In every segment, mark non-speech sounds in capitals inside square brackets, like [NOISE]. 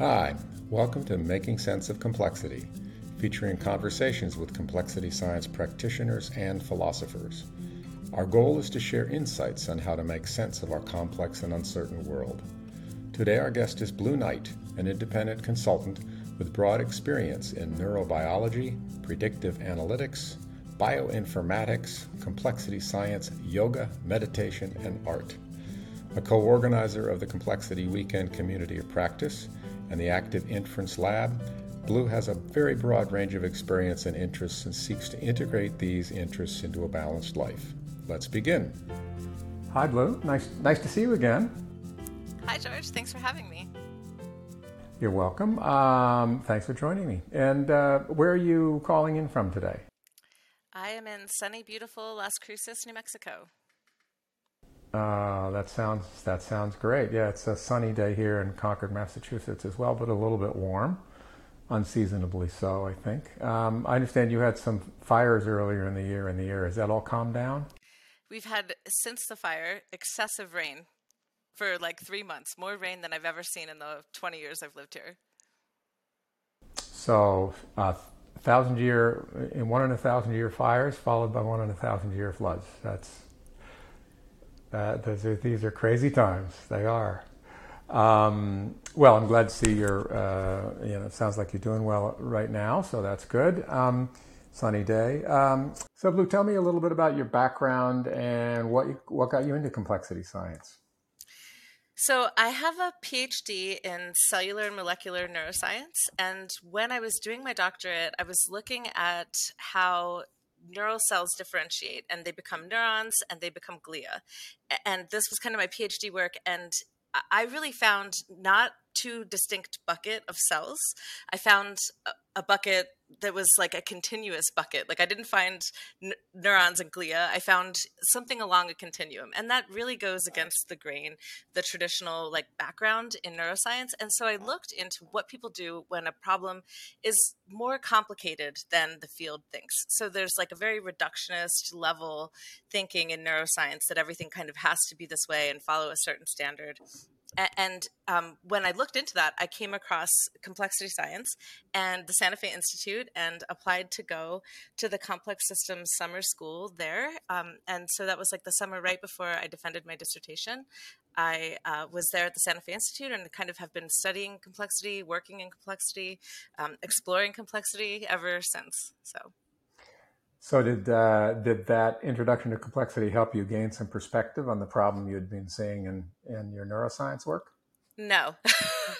Hi, welcome to Making Sense of Complexity, featuring conversations with complexity science practitioners and philosophers. Our goal is to share insights on how to make sense of our complex and uncertain world. Today, our guest is Bleu Knight, an independent consultant with broad experience in neurobiology, predictive analytics, bioinformatics, complexity science, yoga, meditation, and art. A co organizer of the Complexity Weekend Community of Practice and the Active Inference Lab, Bleu has a very broad range of experience and interests and seeks to integrate these interests into a balanced life. Let's begin. Hi, Bleu. Nice, nice to see you again. Hi, George. Thanks for having me. You're welcome. Um, thanks for joining me. And uh, where are you calling in from today? I am in sunny, beautiful Las Cruces, New Mexico. Uh, that sounds that sounds great. Yeah, it's a sunny day here in Concord, Massachusetts as well, but a little bit warm, unseasonably so, I think. Um, I understand you had some fires earlier in the year in the air. Is that all calmed down? We've had since the fire excessive rain for like three months, more rain than I've ever seen in the 20 years I've lived here. So, uh, thousand year in one in a thousand year fires followed by one in a thousand year floods. That's are, these are crazy times. They are. Um, well, I'm glad to see you're. Uh, you know, it sounds like you're doing well right now, so that's good. Um, sunny day. Um, so, Bleu, tell me a little bit about your background and what you, what got you into complexity science. So, I have a PhD in cellular and molecular neuroscience. And when I was doing my doctorate, I was looking at how neural cells differentiate and they become neurons and they become glia. And this was kind of my PhD work. And I really found not two distinct bucket of cells. I found a bucket that was like a continuous bucket. Like I didn't find n- neurons and glia. I found something along a continuum, and that really goes against the grain, the traditional like background in neuroscience. And so I looked into what people do when a problem is more complicated than the field thinks. So there's like a very reductionist level thinking in neuroscience that everything kind of has to be this way and follow a certain standard and um, when I looked into that, I came across complexity science and the Santa Fe Institute and applied to go to the complex systems summer school there. Um, and so that was like the summer right before I defended my dissertation. I uh, was there at the Santa Fe Institute and kind of have been studying complexity, working in complexity, um, exploring complexity ever since. So. So did uh, did that introduction to complexity help you gain some perspective on the problem you had been seeing in in your neuroscience work? No.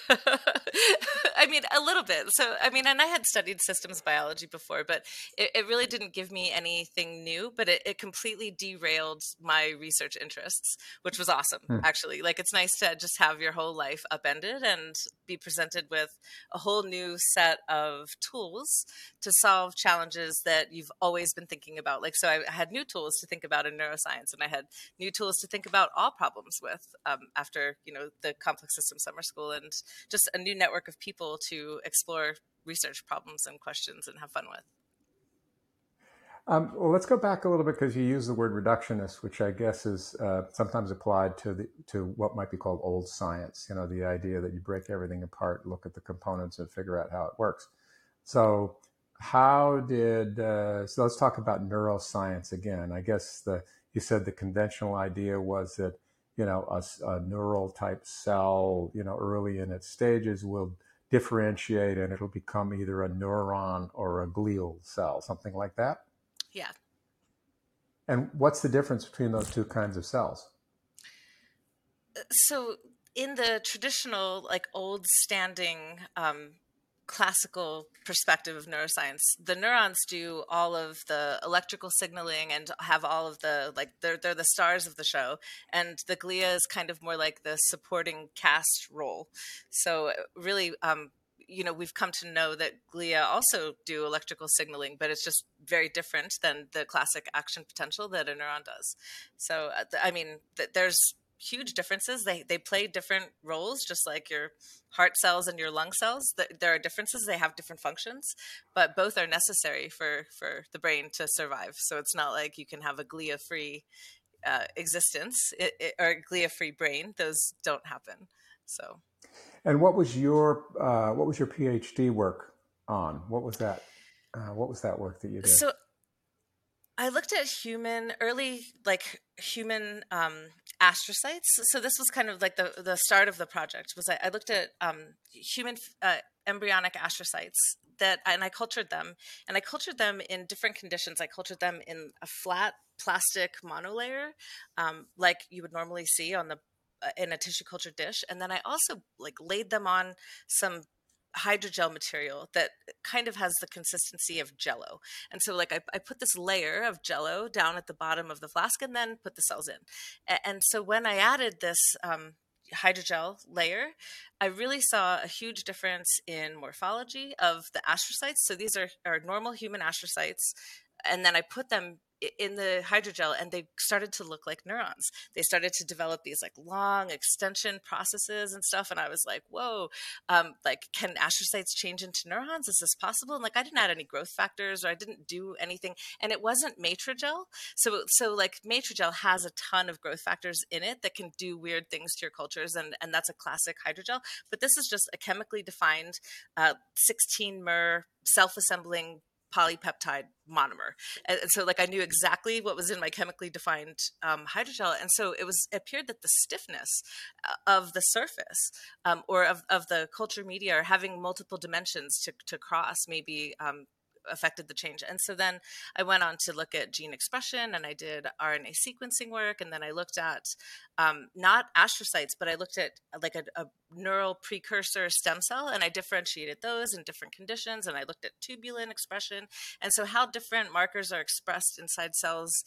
[LAUGHS] I mean, a little bit. So, I mean, and I had studied systems biology before, but it, it really didn't give me anything new, but it, it, completely derailed my research interests, which was awesome, hmm. actually. Like, it's nice to just have your whole life upended and be presented with a whole new set of tools to solve challenges that you've always been thinking about. Like, so I had new tools to think about in neuroscience, and I had new tools to think about all problems with um, after, you know, the complex system summer school and just a new network of people to explore research problems and questions and have fun with. Um, well, let's go back a little bit because you use the word reductionist, which I guess is uh, sometimes applied to the to what might be called old science. You know, the idea that you break everything apart, look at the components, and figure out how it works. So, how did uh, so? Let's talk about neuroscience again. I guess the you said the conventional idea was that you know a, a neural type cell, you know, early in its stages will differentiate and it'll become either a neuron or a glial cell, something like that? Yeah. And what's the difference between those two kinds of cells? So, in the traditional, like old standing um, classical perspective of neuroscience, the neurons do all of the electrical signaling and have all of the like they're they're the stars of the show, and the glia is kind of more like the supporting cast role. So really, um, you know, we've come to know that glia also do electrical signaling, but it's just very different than the classic action potential that a neuron does. So uh, I mean, there's huge differences. They they play different roles, just like your heart cells and your lung cells. There are differences. They have different functions, but both are necessary for for the brain to survive. So it's not like you can have a glia free uh, existence it, it, or glia free brain. Those don't happen. So, and what was your uh, what was your PhD work on? What was that? Uh, what was that work that you did? So, I looked at human early like human um, astrocytes. So this was kind of like the the start of the project. Was I, I looked at um, human uh, embryonic astrocytes that, and I cultured them, and I cultured them in different conditions. I cultured them in a flat plastic monolayer, um, like you would normally see on the uh, in a tissue culture dish, and then I also like laid them on some hydrogel material that kind of has the consistency of jello. And so like I, I, put this layer of jello down at the bottom of the flask and then put the cells in. And, and so when I added this um, hydrogel layer, I really saw a huge difference in morphology of the astrocytes. So these are, are normal human astrocytes. And then I put them in the hydrogel and they started to look like neurons. They started to develop these like long extension processes and stuff. And I was like, whoa, um, like can astrocytes change into neurons? Is this possible? And like I didn't add any growth factors or I didn't do anything. And it wasn't Matrigel. So so like Matrigel has a ton of growth factors in it that can do weird things to your cultures. And, and that's a classic hydrogel. But this is just a chemically defined uh, 16 mer self-assembling polypeptide monomer. And, so like I knew exactly what was in my chemically defined um, hydrogel. And so it was it appeared that the stiffness uh, of the surface um, or of, of the culture media are having multiple dimensions to, to cross maybe um, affected the change. And so then I went on to look at gene expression and I did RNA sequencing work. And then I looked at um, not astrocytes, but I looked at like a, a, neural precursor stem cell and I differentiated those in different conditions. And I looked at tubulin expression. And so how different markers are expressed inside cells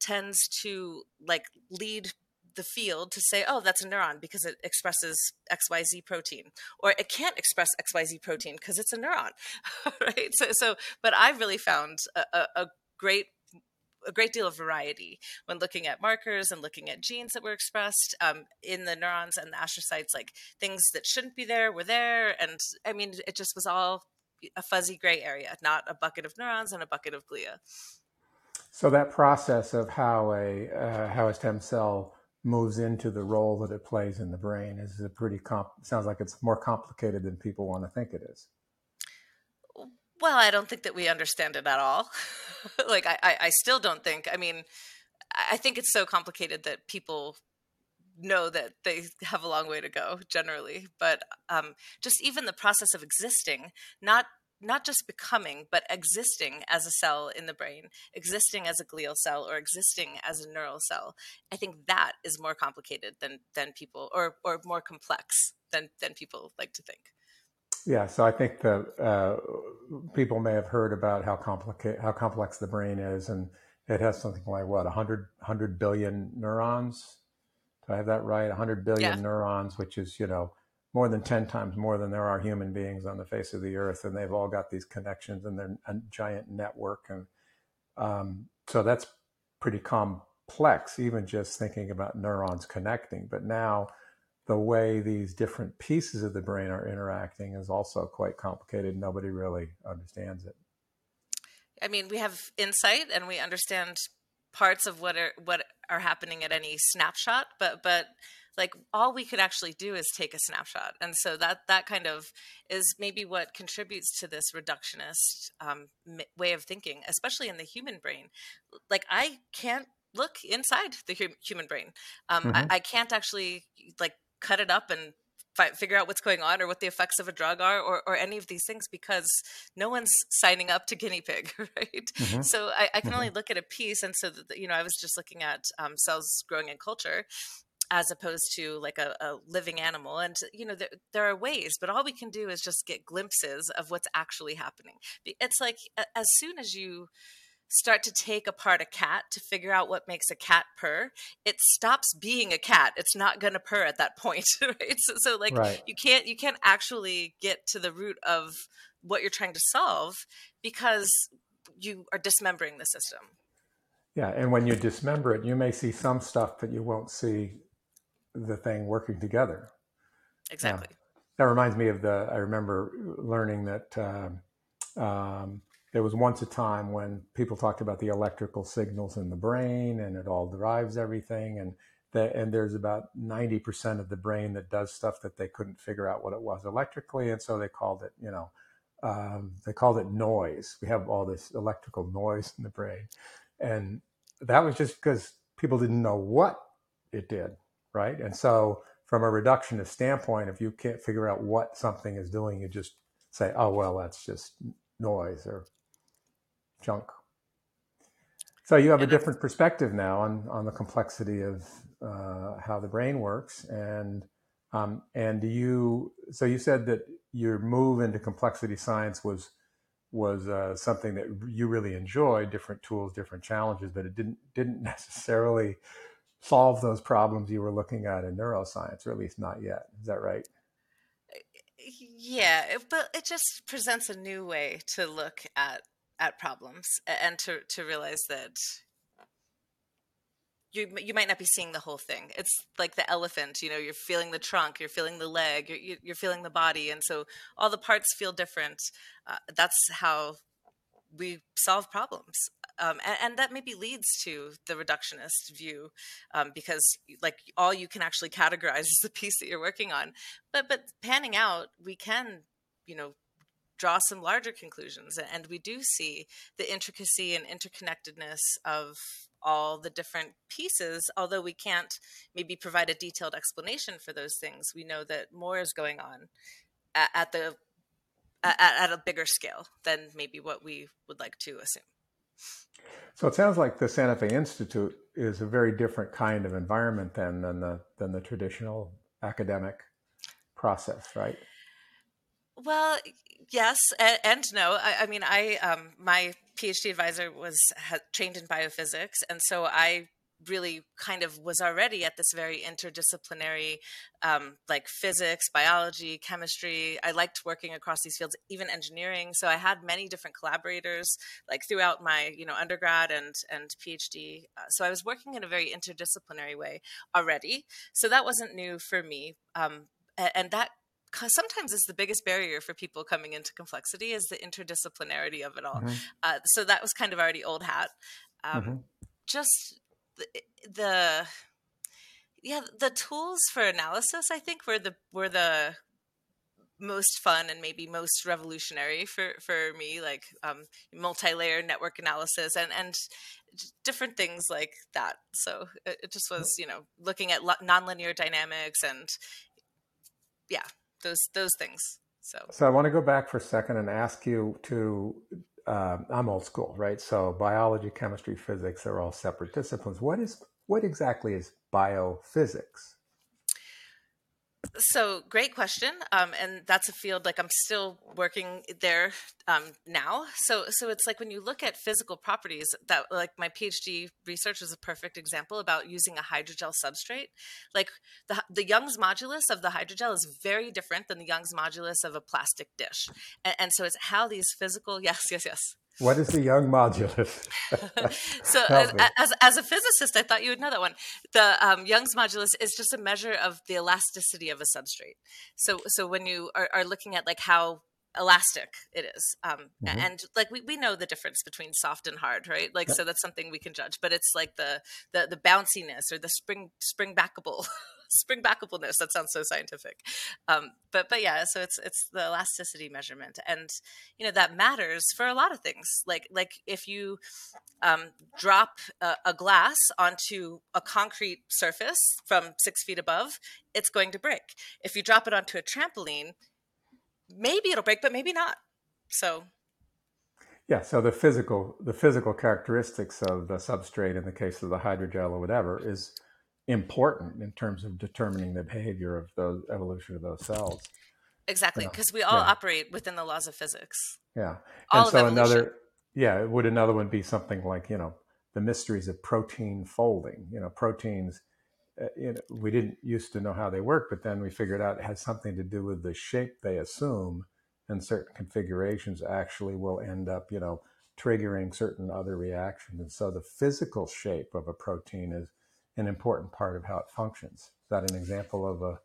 tends to like lead the field to say, oh, that's a neuron because it expresses XYZ protein, or it can't express XYZ protein because it's a neuron, [LAUGHS] right? So, so, but I've really found a, a, a great a great deal of variety when looking at markers and looking at genes that were expressed um, in the neurons and the astrocytes, like things that shouldn't be there were there. And I mean, it just was all a fuzzy gray area, not a bucket of neurons and a bucket of glia. So that process of how a uh, how a stem cell moves into the role that it plays in the brain is a pretty comp sounds like it's more complicated than people want to think it is. Well i don't think that we understand it at all. [LAUGHS] Like I, I still don't think i mean i think it's so complicated that people know that they have a long way to go generally but um, just even the process of existing not not just becoming, but existing as a cell in the brain, existing as a glial cell or existing as a neural cell. I think that is more complicated than than people or or more complex than than people like to think. Yeah, so I think the uh, people may have heard about how complicated how complex the brain is, and it has something like what 100, 100 billion neurons. Do I have that right? 100 billion yeah. neurons, which is you know more than 10 times more than there are human beings on the face of the earth and they've all got these connections and they're a giant network. And um, so that's pretty complex even just thinking about neurons connecting. But now the way these different pieces of the brain are interacting is also quite complicated. Nobody really understands it. I mean we have insight and we understand parts of what are what are happening at any snapshot but but like all we could actually do is take a snapshot and so that that kind of is maybe what contributes to this reductionist um, way of thinking especially in the human brain like i can't look inside the human brain um, mm-hmm. I, I can't actually like cut it up and figure out what's going on or what the effects of a drug are or, or any of these things because no one's signing up to guinea pig [LAUGHS] right mm-hmm. so I, I can mm-hmm. only look at a piece and so that, you know i was just looking at um, cells growing in culture as opposed to like a, a, living animal and you know there, there are ways but all we can do is just get glimpses of what's actually happening. It's like as soon as you start to take apart a cat to figure out what makes a cat purr it stops being a cat. It's not going to purr at that point [LAUGHS] right? So, so like right. you can't you can't actually get to the root of what you're trying to solve because you are dismembering the system. Yeah and when you dismember it you may see some stuff but you won't see the thing working together. Exactly. that reminds me of the. I remember learning that um, um, there was once a time when people talked about the electrical signals in the brain and it all drives everything, and that and there's about 90% of the brain that does stuff that they couldn't figure out what it was electrically and so they called it you know um, they called it noise we have all this electrical noise in the brain and that was just because people didn't know what it did right and so from a reductionist standpoint if you can't figure out what something is doing you just say oh well that's just noise or junk so you have a different perspective now on, on the complexity of uh, how the brain works, and um, and you. So you said that your move into complexity science was was uh, something that you really enjoyed. Different tools, different challenges, but it didn't didn't [LAUGHS] necessarily solve those problems you were looking at in neuroscience, or at least not yet. Is that right? Yeah, but it just presents a new way to look at at problems and to to realize that you you might not be seeing the whole thing. It's like the elephant, you know, you're feeling the trunk, you're feeling the leg, you're you're feeling the body, and so all the parts feel different. Uh, that's how we solve problems. Um, and, and, that maybe leads to the reductionist view um, because like all you can actually categorize [LAUGHS] is the piece that you're working on but but panning out we can you know draw some larger conclusions. And we do see the intricacy and interconnectedness of all the different pieces, although we can't maybe provide a detailed explanation for those things. We know that more is going on at, at the at, at a bigger scale than maybe what we would like to assume. So it sounds like the Santa Fe Institute is a very different kind of environment than than the than the traditional academic process, right? Well, yes and, and no. I, I, mean, I um, my PhD advisor was trained in biophysics, and so I really kind of was already at this very interdisciplinary um, like physics biology chemistry i liked working across these fields even engineering so i had many different collaborators like throughout my you know undergrad and and phd uh, so i was working in a very interdisciplinary way already so that wasn't new for me um, and that sometimes it's the biggest barrier for people coming into complexity is the interdisciplinarity of it all. Mm-hmm. Uh, so that was kind of already old hat. Um, mm-hmm. Just the, the, yeah the tools for analysis I think were the were the most fun and maybe most revolutionary for for me like um, multi-layer network analysis and and different things like that so it, it just was you know looking at nonlinear dynamics and yeah those those things. So, so I want to go back for a second and ask you to. Uh, I'm old school, right? So biology, chemistry, physics are all separate disciplines. What is what exactly is biophysics? So great question, um, and that's a field like I'm still working there um, now. So so it's like when you look at physical properties, that like my PhD research is a perfect example about using a hydrogel substrate. Like the the Young's modulus of the hydrogel is very different than the Young's modulus of a plastic dish, and, and so it's how these physical [LAUGHS] yes yes yes what is the Young modulus? [LAUGHS] so, as, as, as, a physicist, I thought you would know that one. The um, Young's modulus is just a measure of the elasticity of a substrate. So, so when you are, are looking at like how elastic it is um, mm-hmm. and like we, we know the difference between soft and hard right like yep. so that's something we can judge but it's like the the, the bounciness or the spring spring backable [LAUGHS] spring backableness. That sounds so scientific, um, but but yeah. So it's it's the elasticity measurement, and you know that matters for a lot of things. Like like if you um, drop a, a glass onto a concrete surface from six feet above, it's going to break. If you drop it onto a trampoline, maybe it'll break, but maybe not. So yeah, so the physical the physical characteristics of the substrate in the case of the hydrogel or whatever is important in terms of determining the behavior of the evolution of those cells. Exactly, because know, we all yeah. operate within the laws of physics. Yeah, all and so another, yeah, would another one be something like you know the mysteries of protein folding? You know, proteins. Uh, you know, we didn't used to know how they work, but then we figured out it has something to do with the shape they assume, and certain configurations actually will end up, you know, triggering certain other reactions. And so the physical shape of a protein is an important part of how it functions. Is that an example of a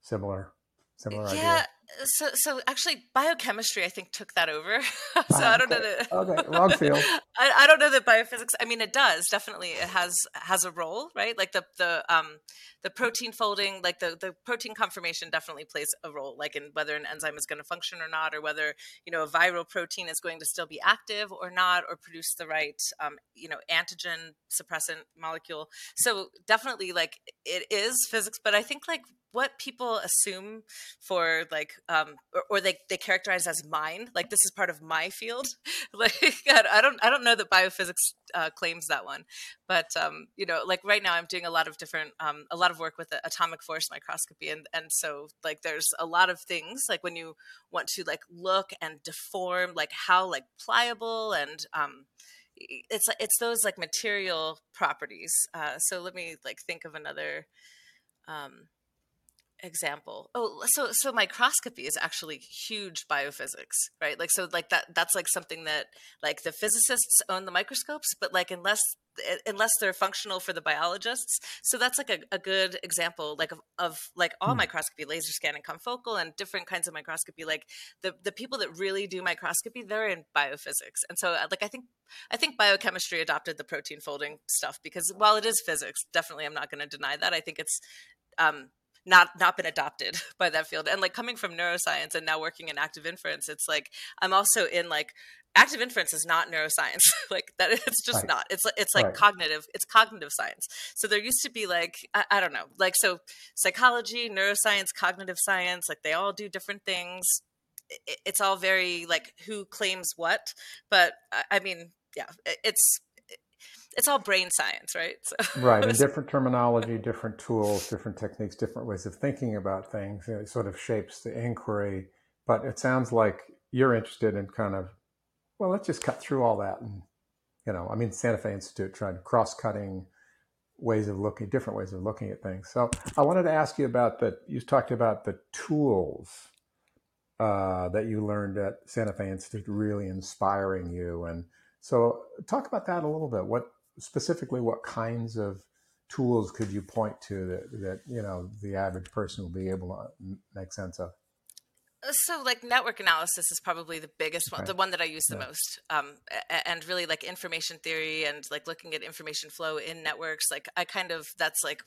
similar similar yeah, idea? So so actually biochemistry i think took that over. [LAUGHS] So ah, i don't okay. know that okay [LAUGHS] wrong field. I, I don't know that biophysics i mean it does definitely it has has a role right? Like the the um the protein folding like the the protein conformation definitely plays a role like in whether an enzyme is going to function or not or whether you know a viral protein is going to still be active or not or produce the right um, you know antigen suppressant molecule. So definitely like it is physics but i think like what people assume for like um or, or, they, they characterize as mine like this is part of my field. [LAUGHS] Like i don't i don't know that biophysics uh, claims that one. But um you know like right now i'm doing a lot of different um a lot of work with atomic force microscopy and and so like there's a lot of things like when you want to like look and deform like how like pliable and um it's it's those like material properties. Uh so let me like think of another um example. Oh so so microscopy is actually huge biophysics right? Like so like that that's like something that like the physicists own the microscopes but like unless unless they're functional for the biologists. So that's like a, a good example like of, of like all mm. microscopy laser scanning confocal and different kinds of microscopy. Like the the people that really do microscopy they're in biophysics. And so like i think i think biochemistry adopted the protein folding stuff because while it is physics definitely i'm not going to deny that. I think it's um, not not been adopted [LAUGHS] by that field and like coming from neuroscience and now working in active inference it's like i'm also in like active inference is not neuroscience [LAUGHS] like that it's just right. not it's it's like right. cognitive it's cognitive science so there used to be like I, I, don't know like so psychology neuroscience cognitive science like they all do different things it, it's all very like who claims what but i mean yeah it's it's all brain science, right? So. Right, and [LAUGHS] different terminology, different tools, different techniques, different ways of thinking about things. It sort of shapes the inquiry. But it sounds like you're interested in kind of, well, let's just cut through all that. And, you know, I mean, Santa Fe Institute tried cross cutting ways of looking, different ways of looking at things. So I wanted to ask you about that. You talked about the tools uh, that you learned at Santa Fe Institute really inspiring you. And so talk about that a little bit. What specifically what kinds of tools could you point to that, that you know the average person will be able to make sense of uh, so like network analysis is probably the biggest one the one that i use the yeah. most um, and really like information theory and like looking at information flow in networks like i kind of that's like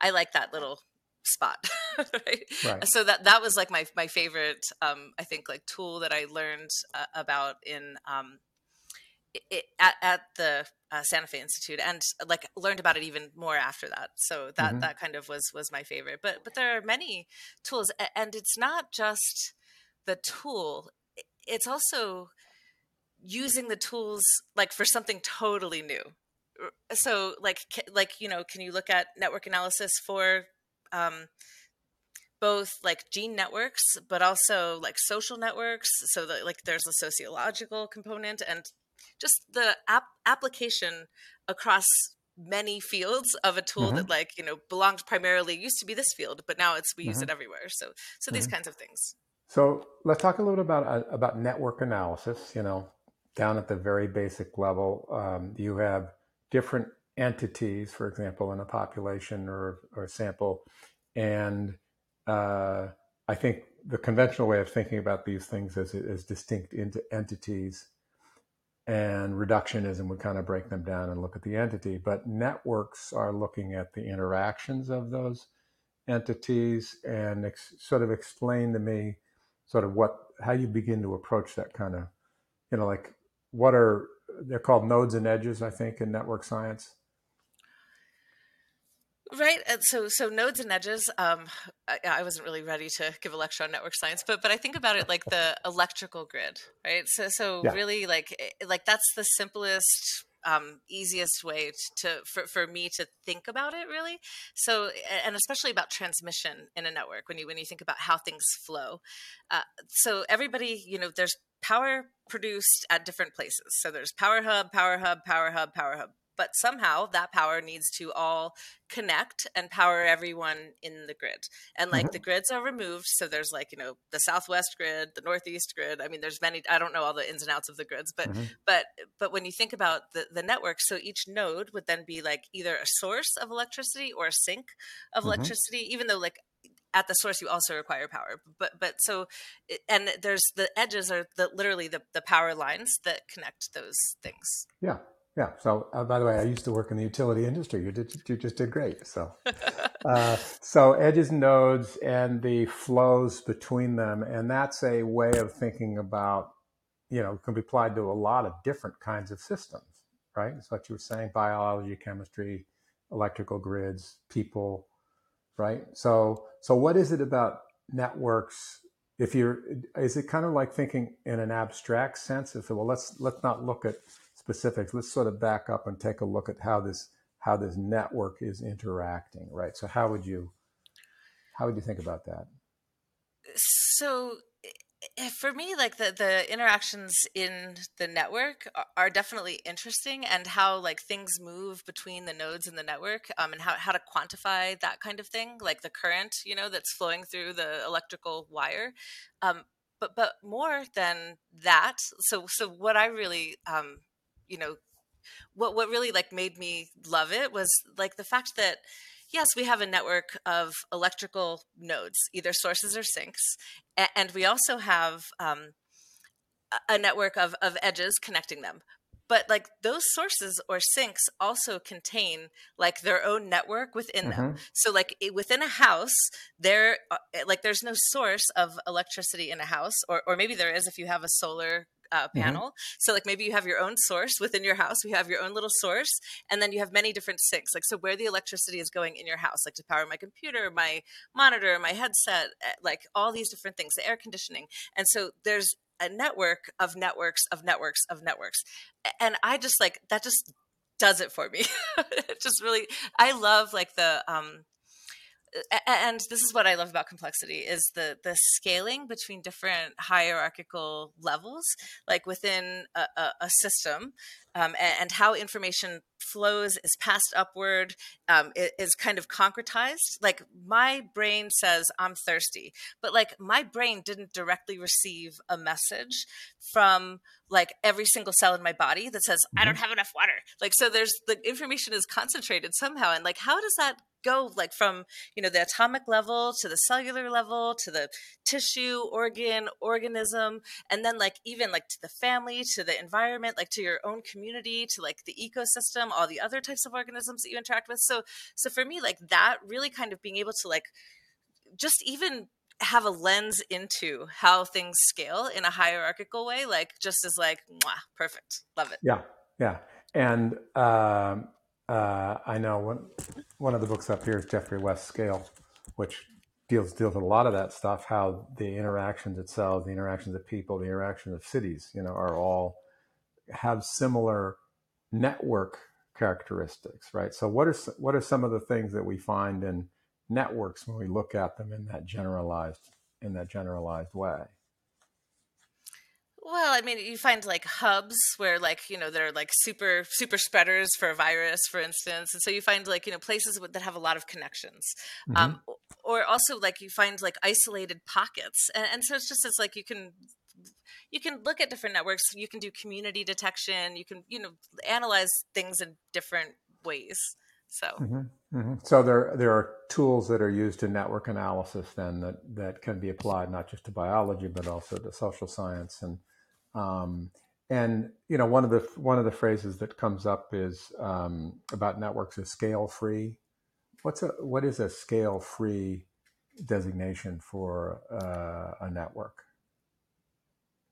i like that little spot [LAUGHS] right? right? so that that was like my my favorite um, i think like tool that i learned uh, about in um, it, at, at the uh, Santa Fe Institute, and like learned about it even more after that. So that mm-hmm. that kind of was was my favorite. But but there are many tools, and it's not just the tool; it's also using the tools like for something totally new. So like like you know, can you look at network analysis for um, both like gene networks but also like social networks so that like there's a sociological component and just the app application across many fields of a tool mm-hmm. that like you know belonged primarily used to be this field but now it's we mm-hmm. use it everywhere so so mm-hmm. these kinds of things so let's talk a little bit about uh, about network analysis you know down at the very basic level um, you have different entities for example in a population or or sample and uh, i think the conventional way of thinking about these things is, is distinct into entities and reductionism would kind of break them down and look at the entity. But networks are looking at the interactions of those entities and ex- sort of explain to me sort of what how you begin to approach that kind of you know like what are they're called nodes and edges I think in network science Right. So, so nodes and edges. Um, I, I, wasn't really ready to give a lecture on network science, but but I think about it like the electrical grid, right? So, so yeah. really, like eh, like that's the simplest, um, easiest way to for for me to think about it, really. So, and especially about transmission in a network when you when you think about how things flow. Uh, so everybody, you know, there's power produced at different places. So there's power hub, power hub, power hub, power hub but somehow that power needs to all connect and power everyone in the grid and like mm-hmm. the grids are removed so there's like you know the southwest grid the northeast grid i mean there's many i don't know all the ins and outs of the grids but mm-hmm. but but when you think about the, the network so each node would then be like either a source of electricity or a sink of mm-hmm. electricity even though like at the source you also require power but but so and there's the edges are the literally the, the power lines that connect those things yeah yeah so uh, by the way i used to work in the utility industry you did you just did great so [LAUGHS] uh, so edges and nodes and the flows between them and that's a way of thinking about you know can be applied to a lot of different kinds of systems right it's what you were saying biology chemistry electrical grids people right? So, so what is it about networks? If you're, is it kind of like thinking in an abstract sense? If well, let's let's not look at specifics. Let's sort of back up and take a look at how this how this network is interacting, right? So, how would you how would you think about that? So Eh, for me like the the interactions in the network are definitely interesting and how like things move between the nodes in the network um, and how, how to quantify that kind of thing like the current you know that's flowing through the electrical wire um, but but more than that so so what i really um, you know what what really like made me love it was like the fact that yes, we have a network of electrical nodes, either sources or sinks, and we also have um, a network of, of edges connecting them but like those sources or sinks also contain like their own network within mm-hmm. them so like within a house there uh, like there's no source of electricity in a house or, or maybe there is if you have a solar uh, mm-hmm. panel. Mm-hmm. So like maybe you have your own source within your house. We have your own little source, and then you have many different sinks. Like so, where the electricity is going in your house, like to power my computer, my monitor, my headset, eh, like all these different things, the air conditioning. And so there's a network of networks of networks of networks, and I just like that just does it for me. [LAUGHS] it just really, I love like the um and this is what I love about complexity is the the scaling between different hierarchical levels, like within a, a, a system, um, and, and, how information flows is passed upward um, is kind of concretized. Like my brain says I'm thirsty, but like my brain didn't directly receive a message from like every single cell in my body that says I don't mm-hmm. have enough water. Like so, there's the information is concentrated somehow, and like how does that go like from you know the atomic level to the cellular level to the tissue organ organism and then like even like to the family to the environment like to your own community to like the ecosystem all the other types of organisms that you interact with. So so for me like that really kind of being able to like just even have a lens into how things scale in a hierarchical way like just is like perfect. Love it. Yeah yeah. And um uh, I know one one of the books up here is Geoffrey West Scale, which deals deals with a lot of that stuff. How the interactions itself, the interactions of people, the interactions of cities, you know, are all have similar network characteristics, right? So, what are what are some of the things that we find in networks when we look at them in that generalized in that generalized way? Well, I mean, you find like hubs where like, you know, they're like super, super spreaders for a virus, for instance. And so you find like, you know, places that have a lot of connections. Mm-hmm. Um, or also like you find like isolated pockets. And, and so it's just, it's like you can, you can look at different networks. You can do community detection. You can, you know, analyze things in different ways. So, mm-hmm. Mm-hmm. so there there are tools that are used in network analysis then that that can be applied not just to biology but also to social science and um, and you know, one of the one of the phrases that comes up is um, about networks is scale free. What's a what is a scale free designation for uh, a network?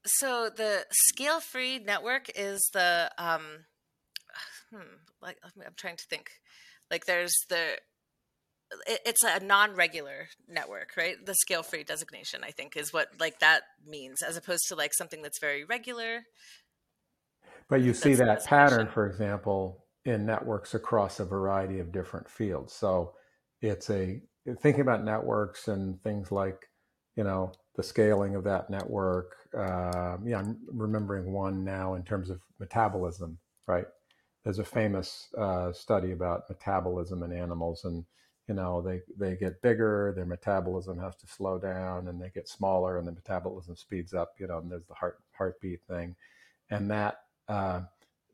So the scale free network is the um, [SIGHS] hmm, like I'm trying to think. Like there's the it's a non-regular network right? The scale free designation i think is what like that means as opposed to like something that's very regular. But you see that pattern for example in networks across a variety of different fields. So it's a thinking about networks and things like you know the scaling of that network uh, yeah i'm remembering one now in terms of metabolism right? There's a famous uh, study about metabolism in animals and you know they they get bigger their metabolism has to slow down and they get smaller and the metabolism speeds up you know and there's the heart heartbeat thing and that uh,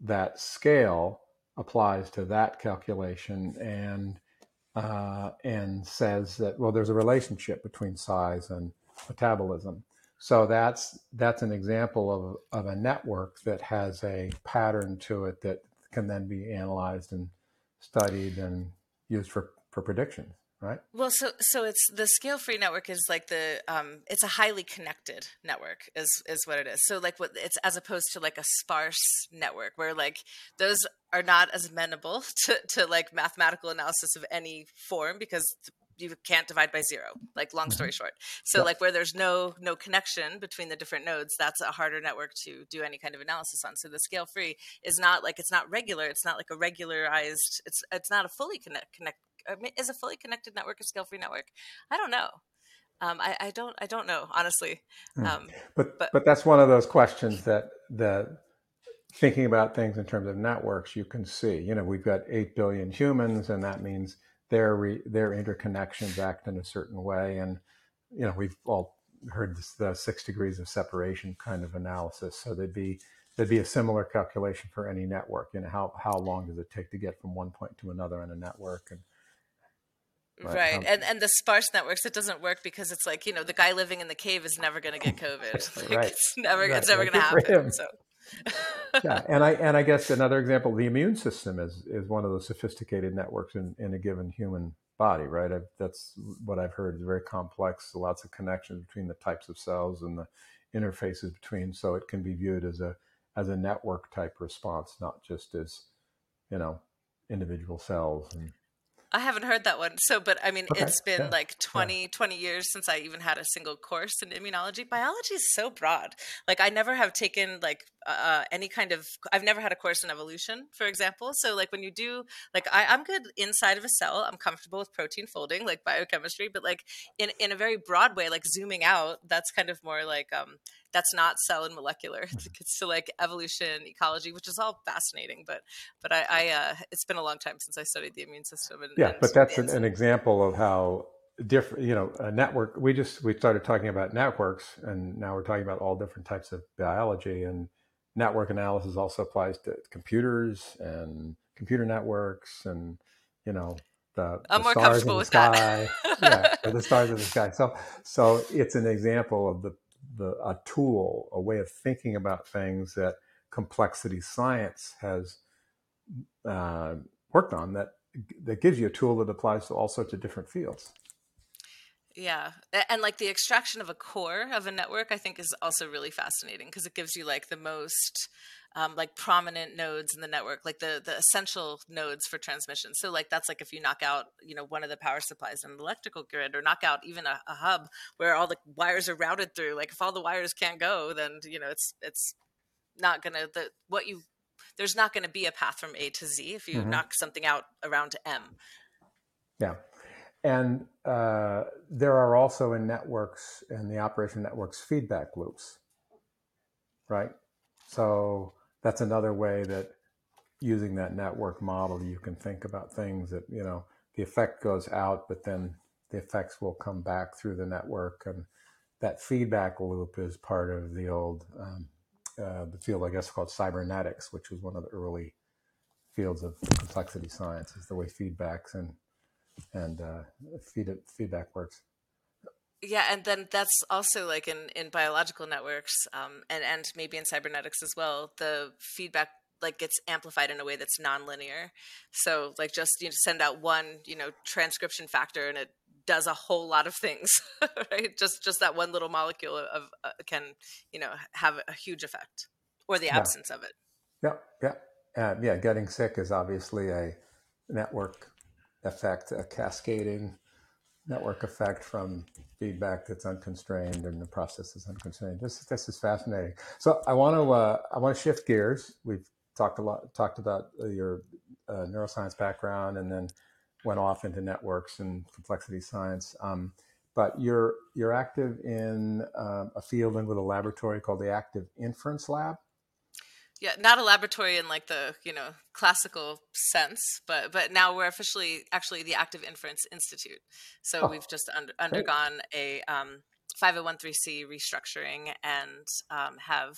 that scale applies to that calculation and uh, and says that well, there's a relationship between size and metabolism. So that's that's an example of, of a network that has a pattern to it that can then be analyzed and studied and used for, for predictions right? Well, so so it's the scale free network is like the um, it's a highly connected network is is what it is. So like what it's as opposed to like a sparse network where like those are not as amenable [LAUGHS] to to like mathematical analysis of any form because you can't divide by zero like long story mm-hmm. short. So like where there's no no connection between the different nodes that's a harder network to do any kind of analysis on. So the scale free is not like it's not regular it's not like a regularized it's it's not a fully connect connect is a fully connected network a scale free network? I don't know. Um, I, I, don't i don't know honestly. Hmm. um, but, but but that's one of those questions that that thinking about things in terms of networks you can see. You know we've got 8 billion humans and that means their re, their interconnections act in a certain way and you know we've all heard this, the six degrees of separation kind of analysis so there'd be there'd be a similar calculation for any network you know how how long does it take to get from one point to another in a network and Right. right. Um, and and the sparse networks, it doesn't work because it's like, you know, the guy living in the cave is never gonna get COVID. [LAUGHS] [LAUGHS] like, right. It's never right. it's never gonna happen. So yeah, and I and I guess another example, the immune system is is one of those sophisticated networks in, in a given human body, right? I've, that's what I've heard. It's very complex, lots of connections between the types of cells and the interfaces between, so it can be viewed as a as a network type response, not just as you know individual cells and I haven't heard that one. So, but I mean, okay. it's been yeah. like 20, yeah. 20 years since I even had a single course in immunology. Biology is so broad. Like, I never have taken like uh, any kind of, I've never had a course in evolution, for example. So, like, when you do, like, I, I'm good inside of a cell. I'm comfortable with protein folding, like biochemistry, but like in, in a very broad way, like zooming out, that's kind of more like, um, that's not cell and molecular. It's, it's to like evolution, ecology, which is all fascinating. But but I, I uh, it's been a long time since I studied the immune system. And, yeah, and but that's an, an, example of how different. You know, a network. We just we started talking about networks, and now we're talking about all different types of biology. And network analysis also applies to computers and computer networks, and you know the, I'm the more stars in the sky. yeah, the stars in the [LAUGHS] sky. So, so it's an example of the the a tool, a way of thinking about things that complexity science has uh, worked on that that gives you a tool that applies to all sorts of different fields. Yeah. And like the extraction of a core of a network, I think is also really fascinating because it gives you like the most um, like prominent nodes in the network, like the the essential nodes for transmission. So like that's like if you knock out you know one of the power supplies in the electrical grid, or knock out even a, a hub where all the wires are routed through. Like if all the wires can't go, then you know it's it's not gonna the what you there's not going to be a path from A to Z if you mm-hmm. knock something out around to M. Yeah. And uh, there are also in networks, in the operation networks, feedback loops, right? So that's another way that using that network model, you can think about things that, you know, the effect goes out, but then the effects will come back through the network. And that feedback loop is part of the old, um, uh, the field, I guess, called cybernetics, which was one of the early fields of complexity science, is the way feedbacks and and uh, feed it, feedback works. Yeah and then that's also like in in biological networks um, and and maybe in cybernetics as well the feedback like gets amplified in a way that's nonlinear. So like just you know, send out one you know transcription factor and it does a whole lot of things [LAUGHS] right? Just just that one little molecule of uh, can you know have a huge effect or the absence yeah. of it. Yeah yeah. Uh, yeah getting sick is obviously a network effect a cascading network effect from feedback that's unconstrained and the process is unconstrained. This this is fascinating. So I want to uh, I want to shift gears. We've talked a lot talked about your uh, neuroscience background and then went off into networks and complexity science. Um, but you're you're active in uh, a field and with a laboratory called the Active Inference Lab yeah not a laboratory in like the you know classical sense but but now we're officially actually the active inference institute. So oh, we've just under, undergone a um, 5013c restructuring and um, have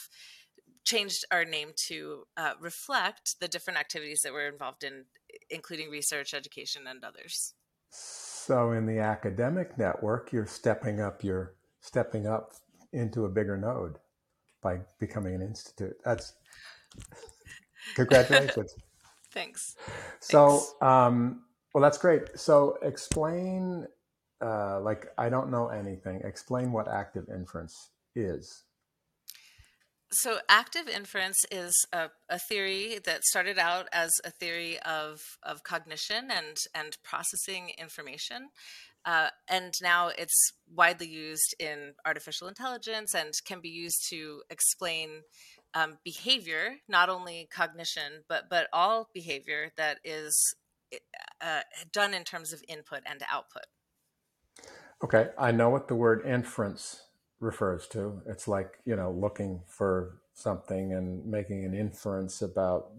changed our name to uh, reflect the different activities that we're involved in including research education and others. So in the academic network, you're stepping up your stepping up into a bigger node by becoming an institute. That's [LAUGHS] congratulations. [LAUGHS] Thanks. So, Thanks. Um, well, that's great. So, explain, uh, like, I don't know anything. Explain what active inference is. So, active inference is a, a, theory that started out as a theory of, of cognition and, and processing information. Uh, and now it's widely used in artificial intelligence and can be used to explain um, behavior, not only cognition, but, but all behavior that is uh, done in terms of input and output. Okay, I know what the word inference refers to. It's like, you know, looking for something and making an inference about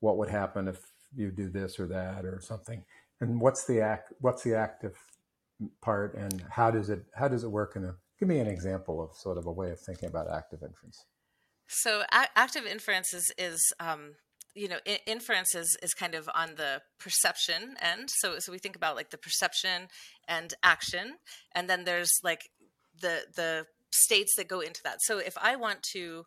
what would happen if you do this or that or something. And what's the act what's the active part and how does it how does it work in a give me an example of sort of a way of thinking about active inference. So a- active inference is, is um, you know, inference is, is kind of on the perception end. So, so we think about like the perception and action, and then there's like the the states that go into that. So if I want to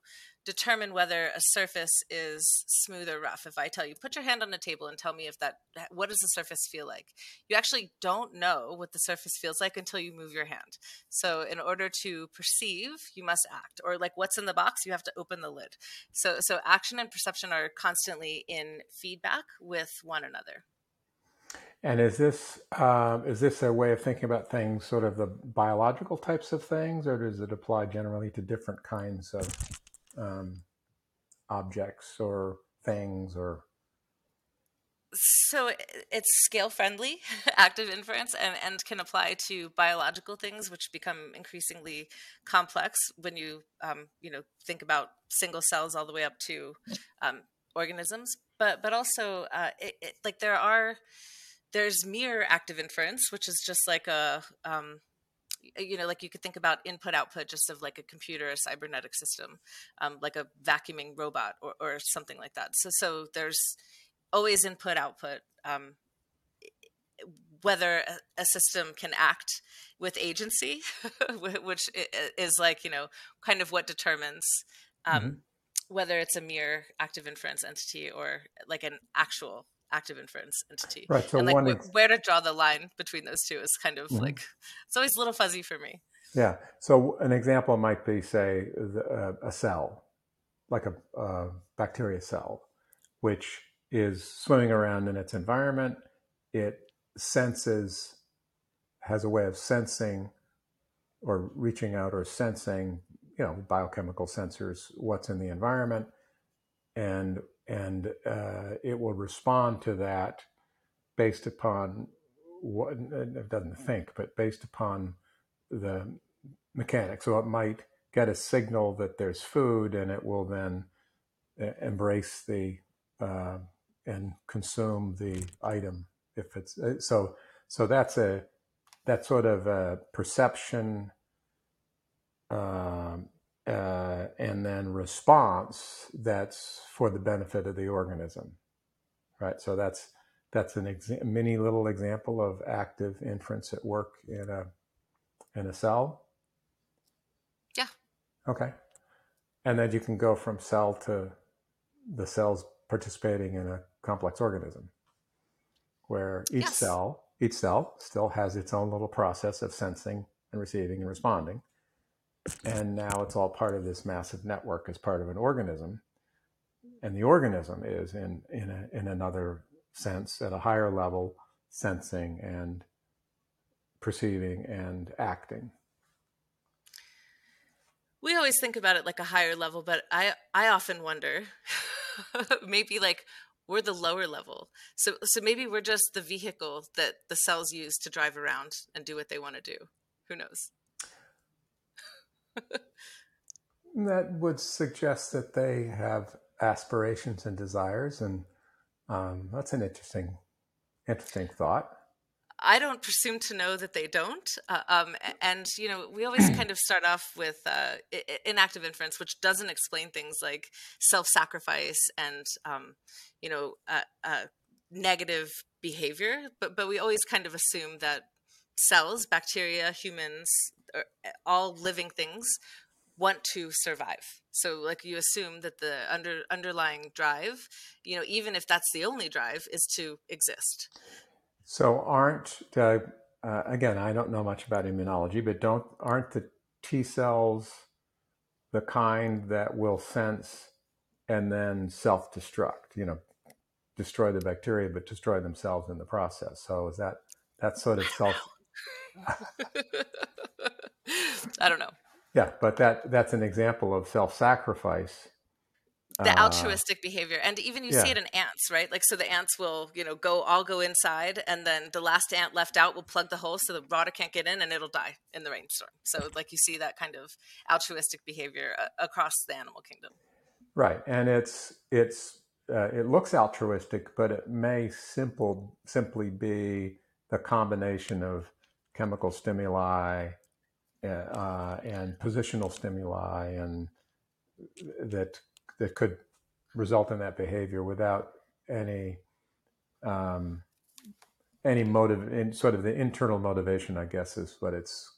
determine whether a surface is smooth or rough, if I tell you, put your hand on a table and tell me if that, what does the surface feel like? You actually don't know what the surface feels like until you move your hand. So in order to perceive, you must act. Or like what's in the box, you have to open the lid. So, so action and perception are constantly in feedback with one another. And is this um, is this a way of thinking about things, sort of the biological types of things, or does it apply generally to different kinds of um, objects or things or? So it's scale friendly, [LAUGHS] active inference, and, and can apply to biological things, which become increasingly complex when you um, you know think about single cells all the way up to um, organisms. But but also uh, it, it, like there are there's mere active inference, which is just like a, um, you know, like you could think about input output just of like a computer, a cybernetic system, um, like a vacuuming robot or, or something like that. So, so there's always input output. Um, whether a, system can act with agency, [LAUGHS] which is like, you know, kind of what determines um, mm-hmm. whether it's a mere active inference entity or like an actual active inference entity. Right. So and like ex- where to draw the line between those two is kind of mm-hmm. like it's always a little fuzzy for me. Yeah. So an example might be, say, the, uh, a cell, like a, a bacteria cell, which is swimming around in its environment. It senses, has a way of sensing or reaching out or sensing, you know, biochemical sensors, what's in the environment. And and uh, it will respond to that based upon what it doesn't think, but based upon the mechanics. So it might get a signal that there's food, and it will then uh, embrace the uh, and consume the item if it's uh, so. So that's a that sort of a perception um, uh, and then response that's for the benefit of the organism right? So that's that's an exa- mini little example of active inference at work in a in a cell. Yeah. Okay. And then you can go from cell to the cells participating in a complex organism where each yes. cell each cell still has its own little process of sensing and receiving and responding and now it's all part of this massive network as part of an organism. And the organism is in in, a, in another sense at a higher level sensing and perceiving and acting. We always think about it like a higher level but i i often wonder [LAUGHS] maybe like we're the lower level. So so maybe we're just the vehicle that the cells use to drive around and do what they want to do. Who knows that would suggest that they have aspirations and desires, and um, that's an interesting, interesting thought. I don't presume to know that they don't. Uh, um, and, you know, we always [CLEARS THROAT] kind of start off with uh, inactive inference, which doesn't explain things like self sacrifice and, um, you know, uh, uh, negative behavior, but but we always kind of assume that cells, bacteria, humans, all living things want to survive. So like you assume that the under underlying drive, you know, even if that's the only drive, is to exist. So aren't uh, uh, again? I don't know much about immunology, but don't aren't the T cells the kind that will sense and then self-destruct? You know, destroy the bacteria, but destroy themselves in the process. So is that that sort of self? [LAUGHS] [LAUGHS] I don't know. Yeah, but that that's an example of self-sacrifice. The uh, altruistic behavior, and even you yeah. see it in ants, right? Like, so the ants will, you know, go all go inside, and then the last ant left out will plug the hole so the water can't get in, and it'll die in the rainstorm. So, like, you see that kind of altruistic behavior uh, across the animal kingdom. Right, and it's it's uh, it looks altruistic, but it may simple simply be the combination of chemical stimuli uh, and positional stimuli and that that could result in that behavior without any um, any motive in sort of the internal motivation i guess is what it's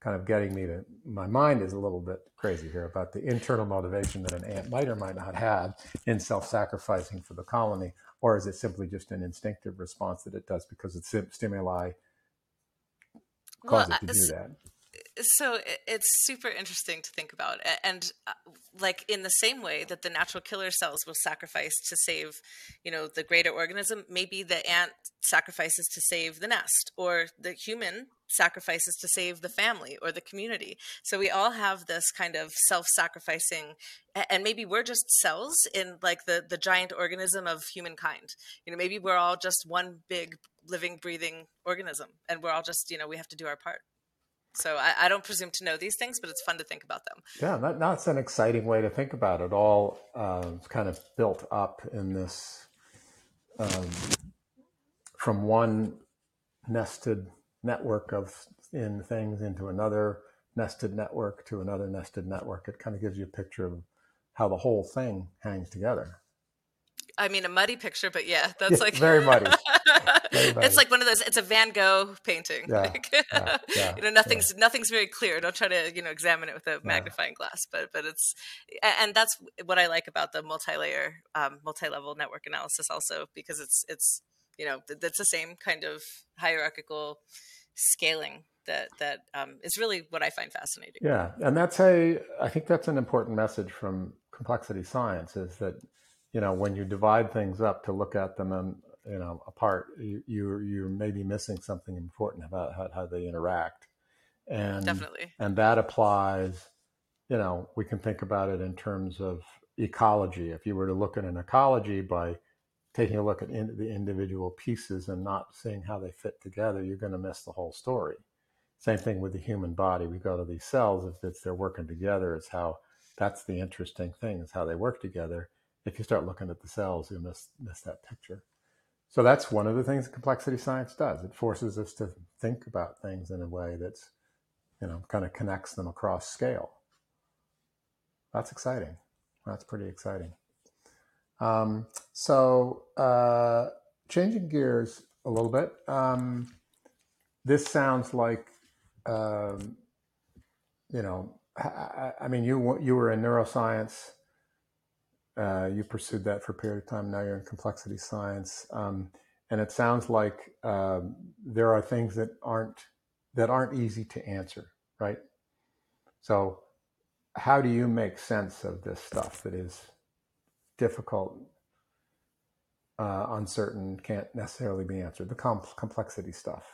kind of getting me to my mind is a little bit crazy here about the internal motivation that an ant might or might not have in self-sacrificing for the colony or is it simply just an instinctive response that it does because its stimuli cause well, it to do that so it's super interesting to think about. And uh, like in the same way that the natural killer cells will sacrifice to save you know the greater organism maybe the ant sacrifices to save the nest or the human sacrifices to save the family or the community. So we all have this kind of self-sacrificing and maybe we're just cells in like the the giant organism of humankind. You know maybe we're all just one big living breathing organism and we're all just you know we have to do our part so I, I, don't presume to know these things, but it's fun to think about them. Yeah, that, that's an exciting way to think about it. All uh, kind of built up in this um, from one nested network of in things into another nested network to another nested network. It kind of gives you a picture of how the whole thing hangs together. I mean, a muddy picture, but yeah, [LAUGHS] that's like very muddy. [LAUGHS] it's like one of those. It's a Van Gogh painting. Yeah, like, [LAUGHS] yeah, yeah, you know, nothing's nothing's very clear. Don't try to you know examine it with a magnifying glass. But but it's and that's what I like about the multi-layer, um, multi-level network analysis also because it's it's you know that's the same kind of hierarchical scaling that that um, is really what I find fascinating. Yeah, and that's a I think that's an important message from complexity science is that you know when you divide things up to look at them and you know apart you you you're maybe missing something important about how, how they interact. And definitely. and that applies you know we can think about it in terms of ecology. If you were to look at an ecology by taking a look at in, the individual pieces and not seeing how they fit together you're going to miss the whole story. Same thing with the human body. We go to these cells if it's they're working together it's how that's the interesting thing is how they work together if you start looking at the cells you miss miss that picture so that's one of the things that complexity science does. It forces us to think about things in a way that's, you know, kind of connects them across scale. That's exciting. That's pretty exciting. Um, so uh, changing gears a little bit. Um, this sounds like, um, you know, I, I mean, you you were in neuroscience uh, you pursued that for a period of time. Now you're in complexity science, um, and it sounds like um, there are things that aren't that aren't easy to answer, right? So, how do you make sense of this stuff that is difficult, uh, uncertain, can't necessarily be answered? The com- complexity stuff.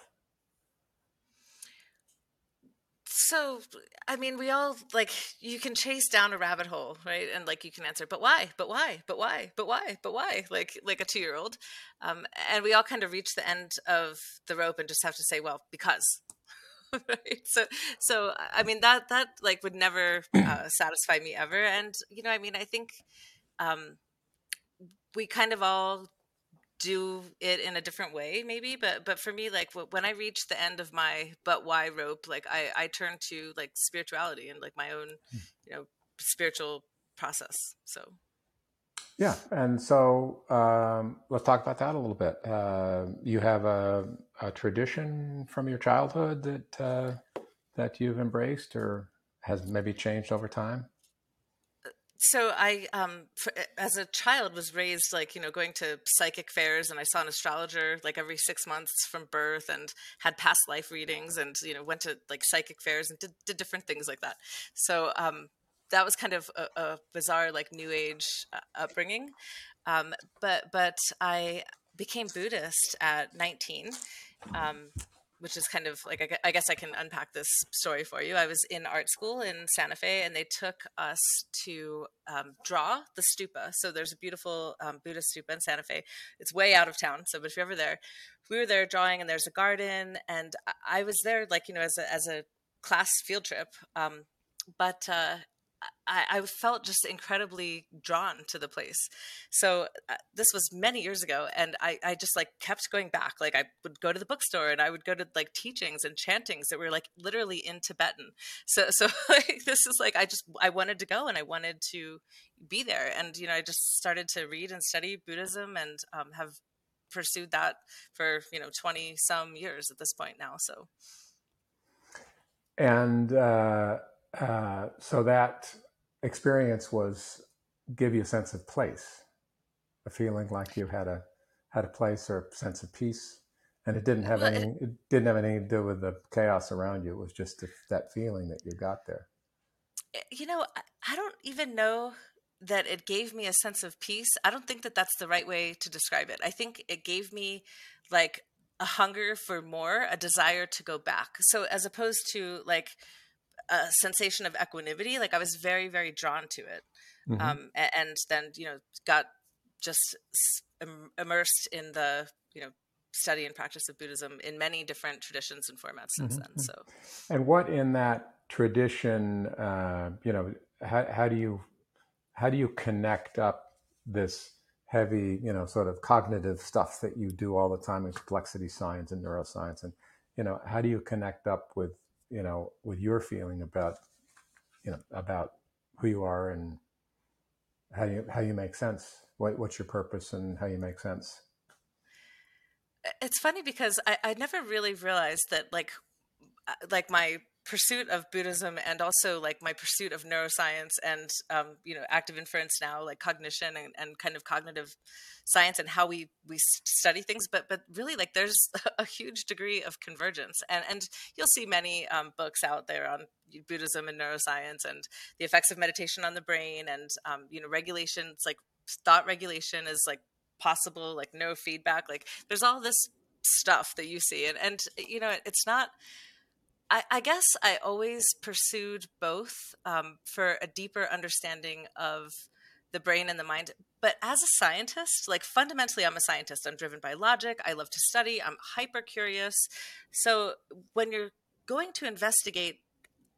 So i mean we all like you can chase down a rabbit hole right? And like you can answer but why? But why? But why? But why? But why? Like like a two year old um, and we all kind of reach the end of the rope and just have to say well because. [LAUGHS] Right? So so i mean that that like would never [CLEARS THROAT] uh, satisfy me ever. And you know i mean i think um we kind of all do it in a different way maybe but but for me like when i reach the end of my but why rope like i i turn to like spirituality and like my own hmm. you know spiritual process so Yeah, and so um, let's talk about that a little bit. Uh, you have a, a, tradition from your childhood that uh, that you've embraced, or has maybe changed over time. So I, um, for, as a child, was raised like you know going to psychic fairs, and I saw an astrologer like every six months from birth, and had past life readings, and you know went to like psychic fairs and did, did different things like that. So um, that was kind of a, a bizarre like new age uh, upbringing um, but but i became buddhist at 19 um, which is kind of like I guess I can unpack this story for you. I was in art school in Santa Fe, and they took us to um, draw the stupa. So there's a beautiful um, Buddhist stupa in Santa Fe. It's way out of town, so if you're ever there, we were there drawing, and there's a garden, and I was there like you know as a as a class field trip. Um, but uh, I, I, felt just incredibly drawn to the place. So uh, this was many years ago, and I, I just like kept going back. Like I would go to the bookstore and I would go to like teachings and chantings that were like literally in Tibetan. So so [LAUGHS] like, this is like I just I wanted to go and I wanted to be there, and you know I just started to read and study Buddhism and um, have pursued that for you know twenty some years at this point now. So and. Uh uh, so that experience was give you a sense of place, a feeling like you had a had a place or a sense of peace, and it didn't have any it didn't have anything to do with the chaos around you. It was just that feeling that you got there. Eh, you know, I don't even know that it gave me a sense of peace. I don't think that that's the right way to describe it. I think it gave me like a hunger for more, a desire to go back. So as opposed to like a sensation of equanimity. Like I was very, very drawn to it. Mm-hmm. Um, and, and, then, you know, got just immersed in the, you know, study and practice of Buddhism in many different traditions and formats since mm-hmm. then. So, and what in that tradition, uh, you know, how, how do you, how do you connect up this heavy, you know, sort of cognitive stuff that you do all the time in complexity science and neuroscience, and you know, how do you connect up with you know, with your feeling about, you know, about who you are and how you how you make sense. What, what's your purpose and how you make sense? It's funny because I, I never really realized that like uh, like my pursuit of Buddhism and also like my pursuit of neuroscience and um, you know active inference now like cognition and, and kind of cognitive science and how we we study things. But but really like there's [LAUGHS] a huge degree of convergence. And and you'll see many um, books out there on Buddhism and neuroscience and the effects of meditation on the brain and um, you know regulations like thought regulation is like possible like neurofeedback. Like there's all this stuff that you see. And and you know it's not I, I guess I always pursued both um, for a deeper understanding of the brain and the mind. But as a scientist, like fundamentally, I'm a scientist. I'm driven by logic. I love to study. I'm hyper curious. So when you're going to investigate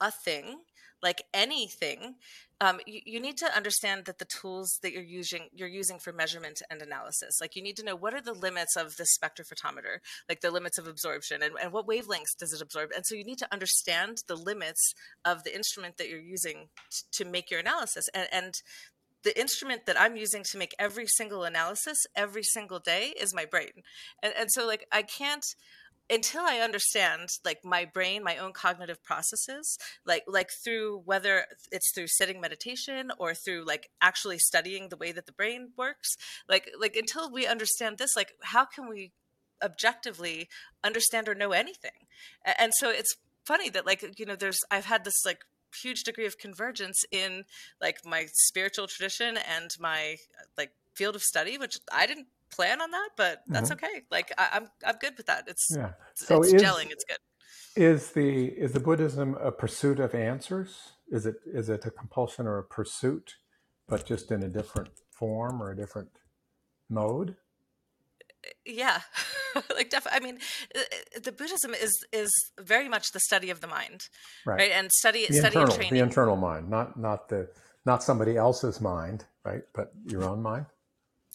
a thing, like anything, um, you, you, need to understand that the tools that you're using you're using for measurement and analysis. Like you need to know what are the limits of the spectrophotometer like the limits of absorption and, and what wavelengths does it absorb? And so you need to understand the limits of the instrument that you're using t- to make your analysis. And, and the instrument that I'm using to make every single analysis every single day is my brain. And, and so like I can't until I understand like my brain, my own cognitive processes, like like through whether it's through sitting meditation or through like actually studying the way that the brain works, like like until we understand this, like how can we objectively understand or know anything? And so it's funny that like you know there's I've had this like huge degree of convergence in like my spiritual tradition and my like field of study, which I didn't plan on that, but that's mm-hmm. okay. Like I, am I'm, I'm good with that. It's yeah. So it's is, gelling. It's good. Is the is the Buddhism a pursuit of answers? Is it is it a compulsion or a pursuit, but just in a different form or a different mode? Eh, yeah, [LAUGHS] like definitely. I mean, eh, eh, the Buddhism is is very much the study of the mind, right? right? And study the study internal, and training. The internal mind, not not the not somebody else's mind, right? But your own mind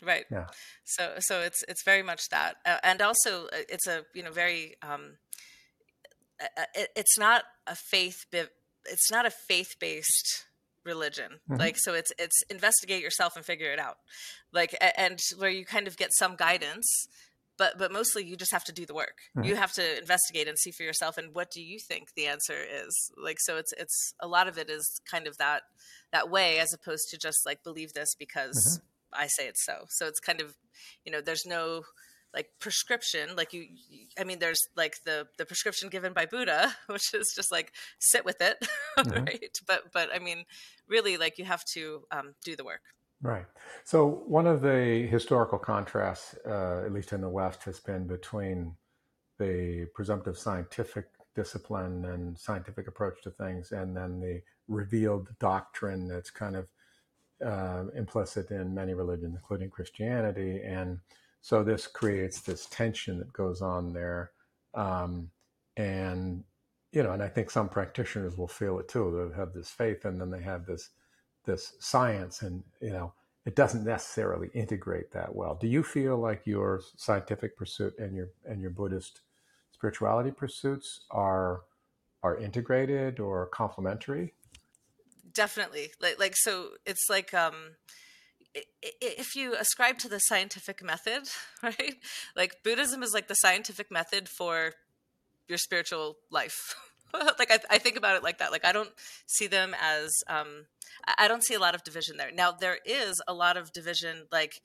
right yeah so so it's it's very much that uh, and also uh, it's a you know very um it, it's not a faith it's not a faith based religion mm-hmm. like so it's it's investigate yourself and figure it out like and where you kind of get some guidance but but mostly you just have to do the work mm-hmm. you have to investigate and see for yourself and what do you think the answer is like so it's it's a lot of it is kind of that that way as opposed to just like believe this because mm-hmm. I say it's so. So it's kind of you know there's no like prescription like you, i mean there's like the the prescription given by buddha [LAUGHS] which is just like sit with it [LAUGHS] mm-hmm. right? But but i mean really like you have to um, do the work. Right. So one of the historical contrasts uh, at least in the west has been between the presumptive scientific discipline and scientific approach to things and then the revealed doctrine that's kind of uh, implicit in many religions including christianity and so this creates this tension that goes on there. Um, and, you know, and I think some practitioners will feel it too. They have this faith and then they have this, this science and, you know, it doesn't necessarily integrate that well. Do you feel like your scientific pursuit and your, and your Buddhist spirituality pursuits are, are integrated or complementary? Definitely. Like, like, so it's like, um, if you ascribe to the scientific method, [LAUGHS] right? Like Buddhism is like the scientific method for your spiritual life. [LAUGHS] like I, I, think about it like that. Like I don't see them as um, I don't see a lot of division there. Now there is a lot of division. Like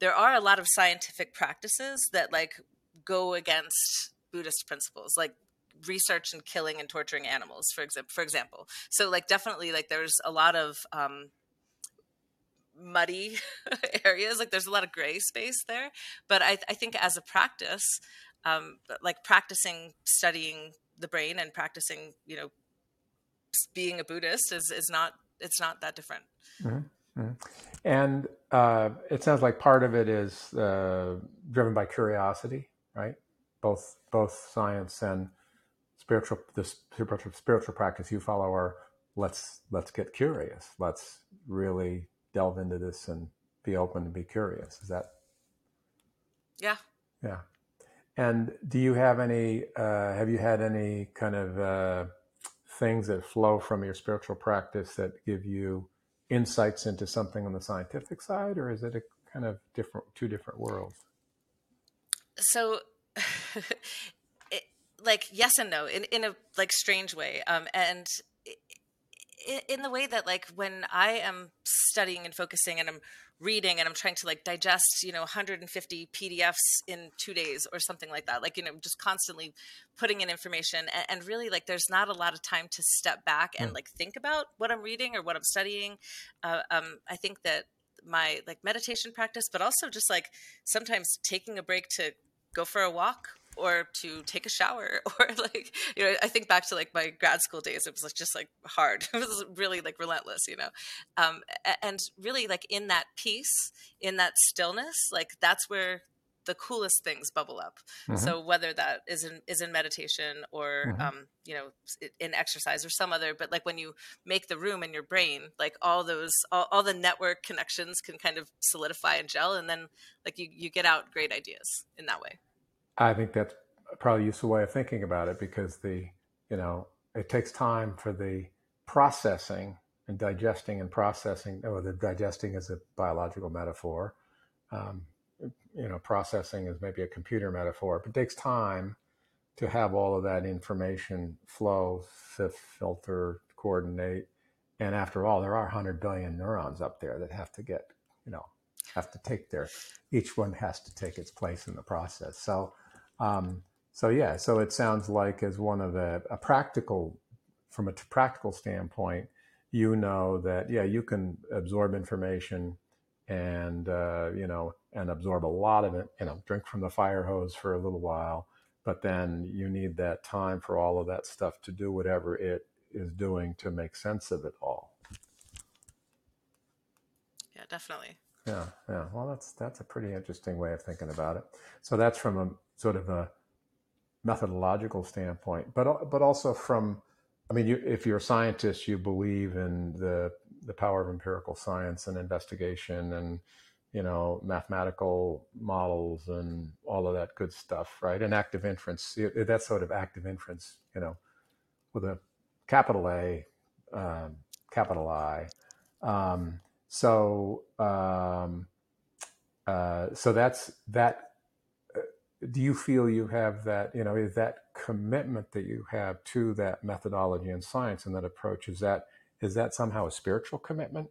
there are a lot of scientific practices that like go against Buddhist principles, like research and killing and torturing animals, for example. For example, so like definitely like there's a lot of um, muddy [LAUGHS] areas. Like there's a lot of gray space there. But I, I think as a practice, um, like practicing studying the brain and practicing, you know, being a Buddhist is, is not, it's not that different. Mm-hmm. Mm-hmm. And uh, it sounds like part of it is uh, driven by curiosity, right? Both both science and spiritual the spiritual spiritual practice you follow are let's let's get curious. Let's really delve into this and be open and be curious. Is that? Yeah. Yeah. And do you have any? Uh, have you had any kind of uh, things that flow from your spiritual practice that give you insights into something on the scientific side, or is it a kind of different, two different worlds? So, [LAUGHS] like yes and no, in in a like strange way, um, and in the way that like when i am studying and focusing and i'm reading and i'm trying to like digest you know 150 pdfs in two days or something like that like you know just constantly putting in information and, and really like there's not a lot of time to step back and mm. like think about what i'm reading or what i'm studying uh, um, i think that my like meditation practice but also just like sometimes taking a break to go for a walk or to take a shower [LAUGHS] or like you know i think back to like my grad school days it was like just like hard [LAUGHS] it was really like relentless you know um, and really like in that peace in that stillness like that's where the coolest things bubble up mm-hmm. so whether that is in is in meditation or mm-hmm. um, you know in exercise or some other but like when you make the room in your brain like all those all, all the network connections can kind of solidify and gel and then like you you get out great ideas in that way I think that's probably a useful way of thinking about it because the, you know, it takes time for the processing and digesting and processing. Oh, the digesting is a biological metaphor. Um, you know, processing is maybe a computer metaphor, but it takes time to have all of that information flow, filter, coordinate. And after all, there are 100 billion neurons up there that have to get, you know, have to take their, each one has to take its place in the process. So um, so yeah, so it sounds like as one of the a practical, from a practical standpoint, you know that yeah, you can absorb information and uh, you know and absorb a lot of it. You know, drink from the fire hose for a little while, but then you need that time for all of that stuff to do whatever it is doing to make sense of it all. Yeah, definitely. Yeah, yeah. Well, that's that's a pretty interesting way of thinking about it. So that's from a sort of a methodological standpoint, but but also from, I mean, you, if you're a scientist, you believe in the the power of empirical science and investigation and you know mathematical models and all of that good stuff, right? And active inference, that sort of active inference, you know, with a capital A, um, capital I. Um, so um, uh, so that's that. Do you feel you have that? You know, is that commitment that you have to that methodology and science and that approach is that is that somehow a spiritual commitment?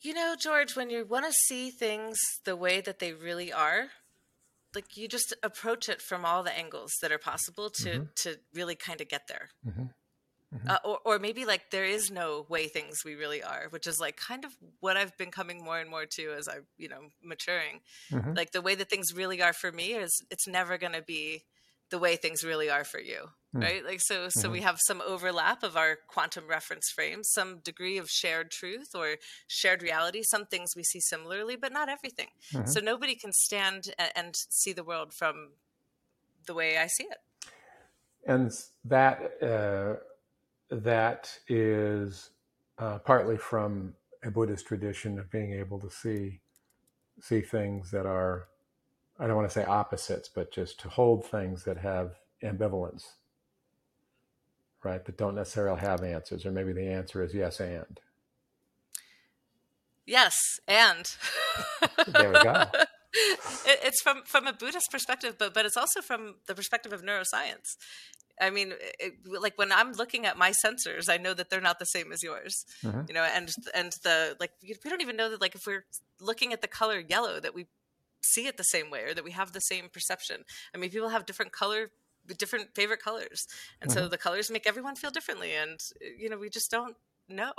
You know, George, when you want to see things the way that they really are, like you just approach it from all the angles that are possible to mm-hmm. to really kind of get there. Mm-hmm. Mm-hmm. Uh, or, or maybe like there is no way things we really are, which is like kind of what I've been coming more and more to as I, you know, maturing. Mm-hmm. Like the way that things really are for me is it's never going to be the way things really are for you mm. right like so so mm-hmm. we have some overlap of our quantum reference frames some degree of shared truth or shared reality some things we see similarly but not everything mm-hmm. so nobody can stand and, and see the world from the way i see it and that uh, that is uh, partly from a buddhist tradition of being able to see see things that are I don't want to say opposites, but just to hold things that have ambivalence, right? That don't necessarily have answers, or maybe the answer is yes and. Yes, and. there we go. [LAUGHS] it's from from a Buddhist perspective, but but it's also from the perspective of neuroscience. I mean, it, like when I'm looking at my sensors, I know that they're not the same as yours. Mm-hmm. You know, and and the like we don't even know that like if we're looking at the color yellow that we see it the same way or that we have the same perception. I mean, people have different color different favorite colors and mm-hmm. so the colors make everyone feel differently and you know we just don't know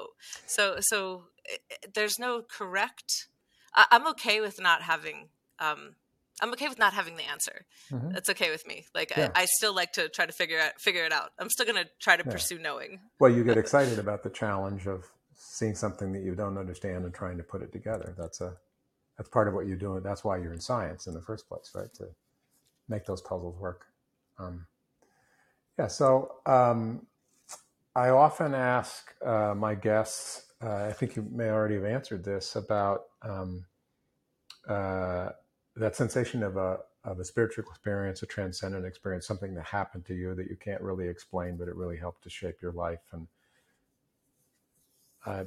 so so it, eh, eh, there's no correct I, am okay with not having um i'm okay with not having the answer mm-hmm. that's okay with me like yeah. I, I, still like to try to figure out figure it out i'm still going to try to yeah. pursue knowing well you get [LAUGHS] excited about the challenge of seeing something that you don't understand and trying to put it together that's a that's part of what you're doing. That's why you're in science in the first place, right? To make those puzzles work. Um, yeah. So um, I often ask uh, my guests. Uh, I think you may already have answered this about um, uh, that sensation of a of a spiritual experience, a transcendent experience, something that happened to you that you can't really explain, but it really helped to shape your life. And uh,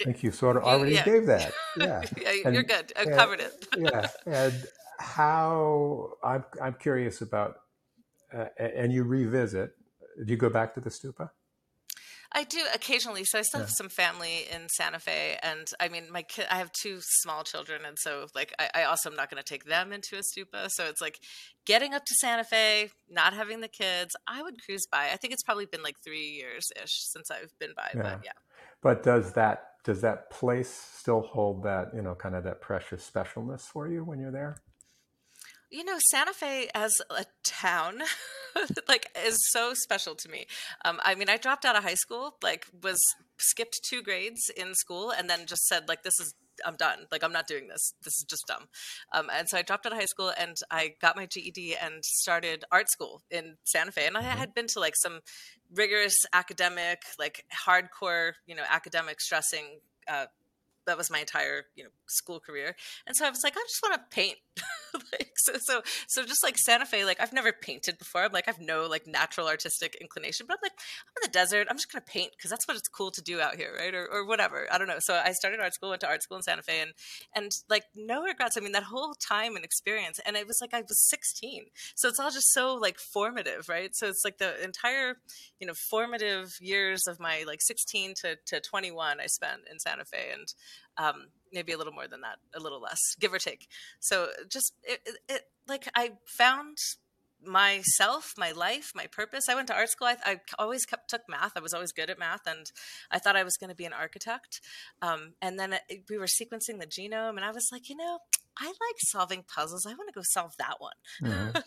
I think you sort of already yeah. gave that. [LAUGHS] Yeah, yeah and, you're good. I covered it. [LAUGHS] yeah, and how I'm I'm curious about, uh, and you revisit. Do you go back to the stupa? I do occasionally. So I still yeah. have some family in Santa Fe, and I mean, my kid. I have two small children, and so like I, I also am not going to take them into a stupa. So it's like getting up to Santa Fe, not having the kids. I would cruise by. I think it's probably been like three years ish since I've been by, yeah. but yeah. But does that does that place still hold that you know kind of that precious specialness for you when you're there? You know, Santa Fe as a town, [LAUGHS] like, is so special to me. Um, I mean, I dropped out of high school, like, was skipped two grades in school, and then just said, like, this is I'm done. Like I'm not doing this. This is just dumb. Um, and so I dropped out of high school and I got my GED and started art school in Santa Fe. And I mm-hmm. had been to like some rigorous academic, like hardcore, you know, academic stressing uh, that was my entire you know school career and so i was like i just want to paint [LAUGHS] like so so so just like santa fe like i've never painted before. I'm like i've no like natural artistic inclination but i'm like i'm in the desert. I'm just gonna paint because that's what it's cool to do out here right? Or, or whatever. I don't know. So i started art school went to art school in santa fe and and like no regrets. I mean that whole time and experience and it was like i was 16 so it's all just so like formative right? So it's like the entire you know formative years of my like 16 to, to 21 i spent in santa fe and um, maybe a little more than that, a little less, give or take. So just it, it, it like I found myself, my life, my purpose. I went to art school. I, I, always kept took math. I was always good at math, and I thought I was going to be an architect. Um, and then it, we were sequencing the genome, and I was like, you know, I like solving puzzles. I want to go solve that one. Mm-hmm.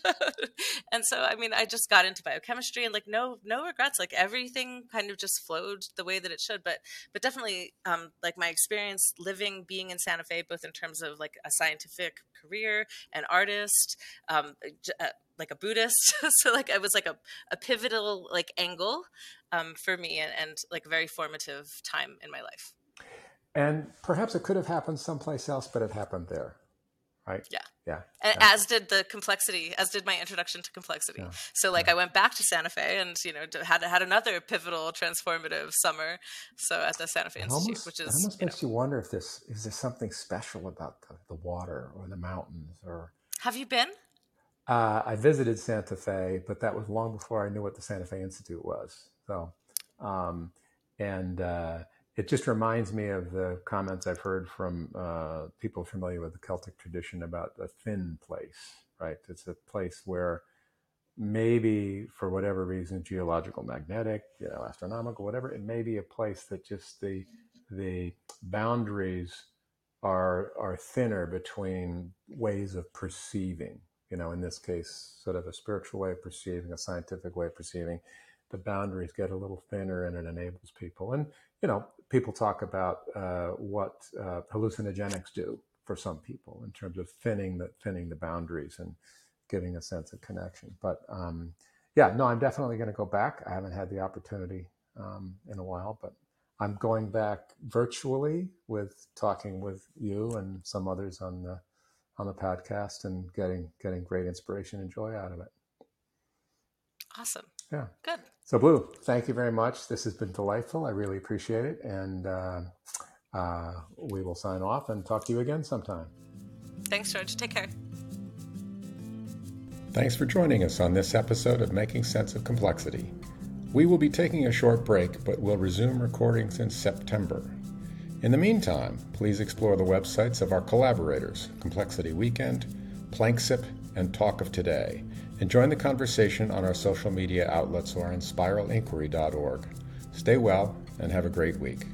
[LAUGHS] and so, I mean, I just got into biochemistry and like no, no regrets. Like everything kind of just flowed the way that it should. But, but definitely, um, like my experience living, being in Santa Fe, both in terms of like a scientific career, an artist, um, uh, like a Buddhist. [LAUGHS] so like it was like a, a pivotal like angle um, for me and, and like very formative time in my life. And perhaps it could have happened someplace else, but it happened there right? Yeah. Yeah. And yeah. as did the complexity, as did my introduction to complexity. Yeah. So like I went back to Santa Fe and you know had had another pivotal transformative summer. So at the Santa Fe it Institute, almost, which is almost you makes know, you wonder if this is there something special about the, the water or the mountains or. Have you been? Uh, I visited Santa Fe, but that was long before I knew what the Santa Fe Institute was. So, um, and uh, it just reminds me of the comments I've heard from uh, people familiar with the Celtic tradition about the thin place, right? It's a place where maybe for whatever reason, geological, magnetic, you know, astronomical, whatever, it may be a place that just the the boundaries are are thinner between ways of perceiving. You know, in this case, sort of a spiritual way of perceiving, a scientific way of perceiving. The boundaries get a little thinner, and it enables people. And you know, people talk about uh, what uh, hallucinogenics do for some people in terms of thinning the thinning the boundaries and giving a sense of connection. But um, yeah, no, I'm definitely going to go back. I haven't had the opportunity um, in a while, but I'm going back virtually with talking with you and some others on the on the podcast and getting getting great inspiration and joy out of it. Awesome. Yeah. Good. So, Bleu, thank you very much. This has been delightful. I really appreciate it. And uh, uh, we will sign off and talk to you again sometime. Thanks, George. Take care. Thanks for joining us on this episode of Making Sense of Complexity. We will be taking a short break, but will resume recordings in September. In the meantime, please explore the websites of our collaborators, Complexity Weekend, Planksip, and Talk of Today, and join the conversation on our social media outlets or on spiralinquiry.org. Stay well and have a great week.